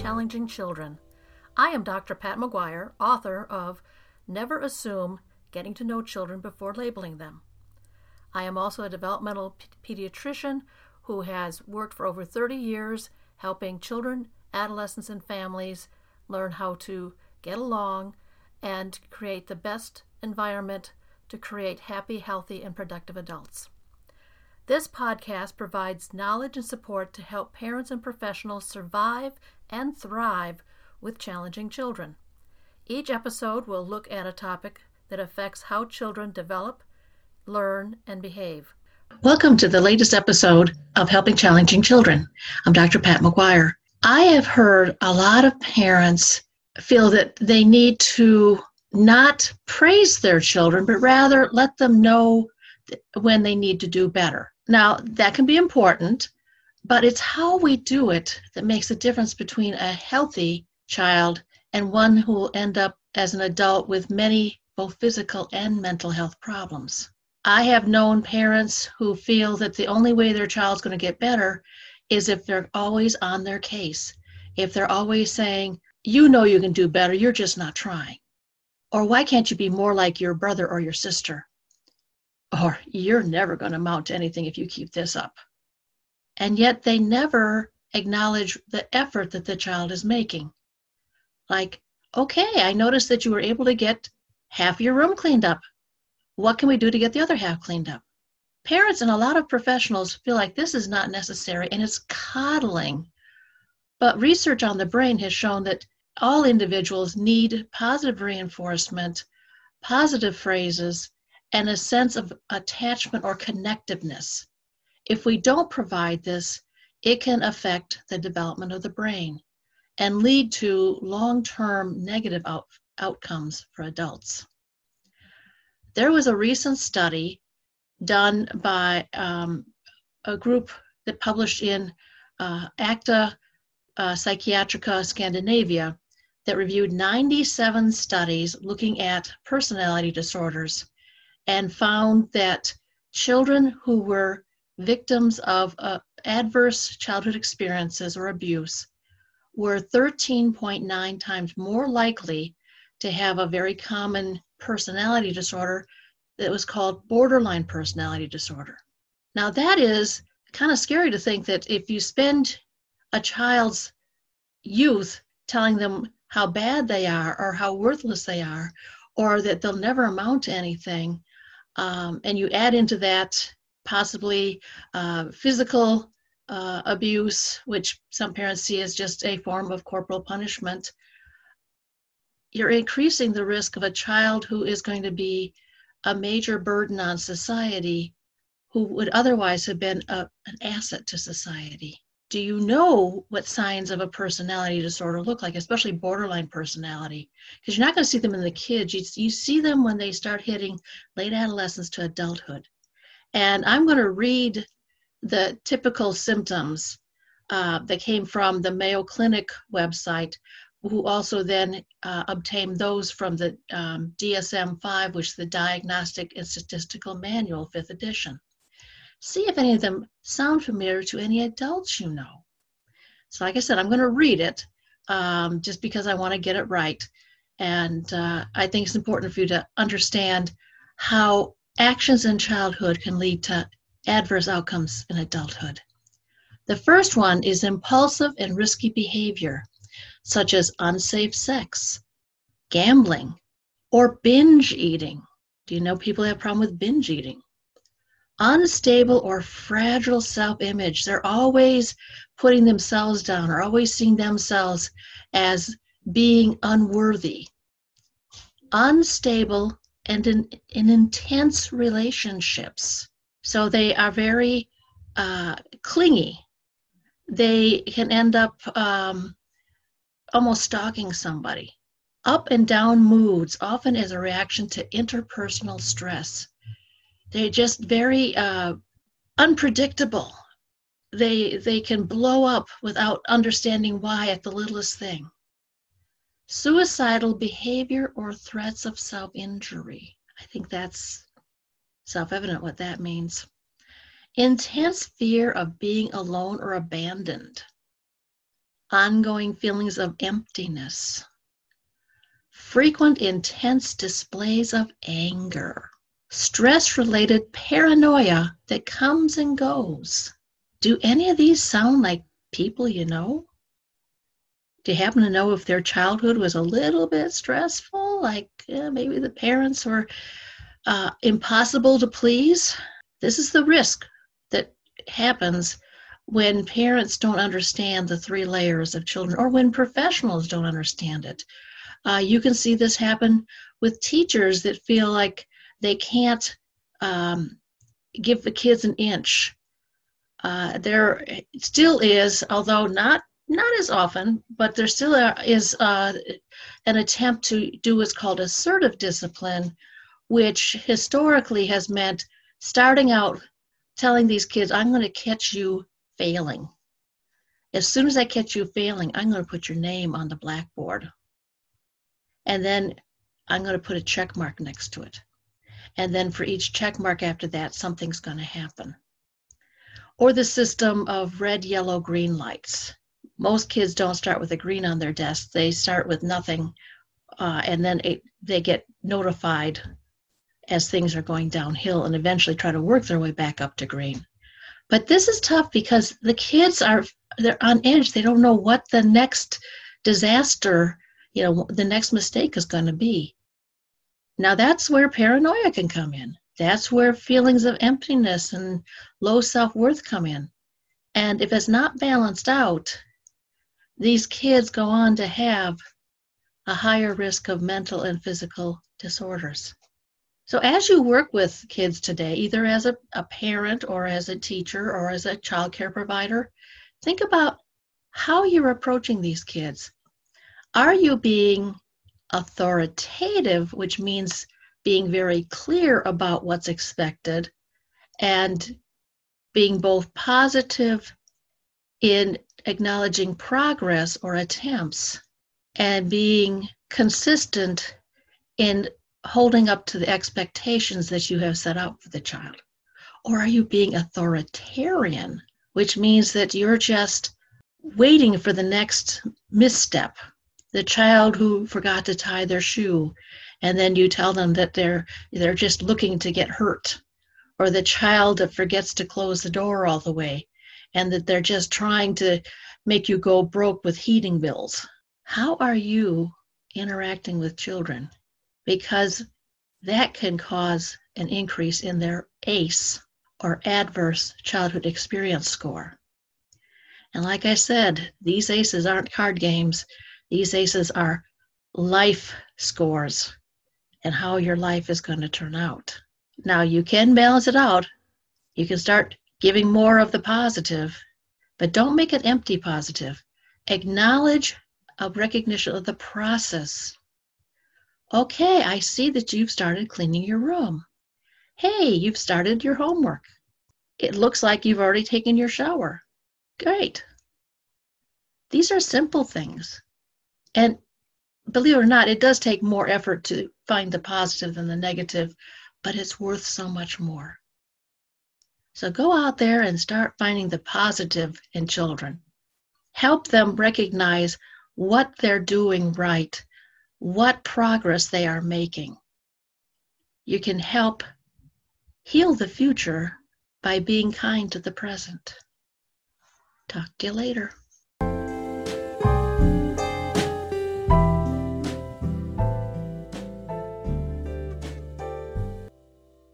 Challenging Children. I am Dr. Pat McGuire, author of Never Assume Getting to Know Children Before Labeling Them. I am also a developmental pediatrician who has worked for over 30 years helping children, adolescents, and families learn how to get along and create the best environment to create happy, healthy, and productive adults. This podcast provides knowledge and support to help parents and professionals survive and thrive with challenging children. Each episode will look at a topic that affects how children develop, learn, and behave. Welcome to the latest episode of Helping Challenging Children. I'm Dr. Pat McGuire. I have heard a lot of parents feel that they need to not praise their children, but rather let them know when they need to do better. Now, that can be important, but it's how we do it that makes a difference between a healthy child and one who will end up as an adult with many both physical and mental health problems. I have known parents who feel that the only way their child's going to get better is if they're always on their case. If they're always saying, you know you can do better, you're just not trying. Or why can't you be more like your brother or your sister? Or you're never going to amount to anything if you keep this up. And yet they never acknowledge the effort that the child is making. Like, okay, I noticed that you were able to get half your room cleaned up. What can we do to get the other half cleaned up? Parents and a lot of professionals feel like this is not necessary and it's coddling. But research on the brain has shown that all individuals need positive reinforcement, positive phrases, and a sense of attachment or connectiveness. If we don't provide this, it can affect the development of the brain and lead to long term negative out- outcomes for adults. There was a recent study done by um, a group that published in uh, Acta uh, Psychiatrica Scandinavica that reviewed 97 studies looking at personality disorders and found that children who were victims of uh, adverse childhood experiences or abuse were 13.9 times more likely to have a very common personality disorder that was called borderline personality disorder. Now, that is kind of scary to think that if you spend a child's youth telling them how bad they are or how worthless they are or that they'll never amount to anything, um, and you add into that possibly uh, physical uh, abuse, which some parents see as just a form of corporal punishment, you're increasing the risk of a child who is going to be a major burden on society who would otherwise have been a, an asset to society. Do you know what signs of a personality disorder look like, especially borderline personality? Because you're not going to see them in the kids. You, you see them when they start hitting late adolescence to adulthood. And I'm going to read the typical symptoms uh, that came from the Mayo Clinic website, who also then uh, obtained those from the um, DSM 5, which is the Diagnostic and Statistical Manual, fifth edition. See if any of them sound familiar to any adults you know. So, like I said, I'm going to read it um, just because I want to get it right. And uh, I think it's important for you to understand how actions in childhood can lead to adverse outcomes in adulthood. The first one is impulsive and risky behavior such as unsafe sex, gambling, or binge eating. Do you know people have a problem with binge eating? Unstable or fragile self image. They're always putting themselves down or always seeing themselves as being unworthy. Unstable and in, in intense relationships. So they are very uh, clingy. They can end up um, almost stalking somebody. Up and down moods, often as a reaction to interpersonal stress. They're just very uh, unpredictable. They, they can blow up without understanding why at the littlest thing. Suicidal behavior or threats of self injury. I think that's self evident what that means. Intense fear of being alone or abandoned ongoing feelings of emptiness, frequent intense displays of anger, stress related paranoia that comes and goes. Do any of these sound like people you know? Do you happen to know if their childhood was a little bit stressful? Like yeah, maybe the parents were uh, impossible to please? This is the risk that happens when parents don't understand the three layers of children or when professionals don't understand it. Uh, you can see this happen with teachers that feel like they can't um, give the kids an inch. Uh, there still is, although not not as often, but there still is uh, an attempt to do what's called assertive discipline, which historically has meant starting out telling these kids, "I'm going to catch you failing. As soon as I catch you failing, I'm going to put your name on the blackboard. And then I'm going to put a check mark next to it. And then for each check mark after that, something's going to happen. Or the system of red, yellow, green lights. Most kids don't start with a green on their desk, they start with nothing. Uh, and then it, they get notified as things are going downhill and eventually try to work their way back up to green. But this is tough because the kids are they're on edge. They don't know what the next disaster, you know, the next mistake is going to be. Now that's where paranoia can come in. That's where feelings of emptiness and low self-worth come in. And if it's not balanced out, these kids go on to have a higher risk of mental and physical disorders. So, as you work with kids today, either as a, a parent or as a teacher or as a child care provider, think about how you're approaching these kids. Are you being authoritative, which means being very clear about what's expected and being both positive in acknowledging progress or attempts and being consistent in holding up to the expectations that you have set out for the child? Or are you being authoritarian, which means that you're just waiting for the next misstep? The child who forgot to tie their shoe, and then you tell them that they're they're just looking to get hurt, or the child that forgets to close the door all the way, and that they're just trying to make you go broke with heating bills. How are you interacting with children? because that can cause an increase in their ACE or Adverse Childhood Experience score. And like I said, these ACEs aren't card games, these ACEs are life scores and how your life is going to turn out. Now, you can balance it out. You can start giving more of the positive, but don't make it empty positive. Acknowledge a recognition of the process Okay, I see that you've started cleaning your room. Hey, you've started your homework. It looks like you've already taken your shower. Great. These are simple things. And believe it or not, it does take more effort to find the positive than the negative, but it's worth so much more. So go out there and start finding the positive in children. Help them recognize what they're doing right what progress they are making. You can help heal the future by being kind to the present. Talk to you later.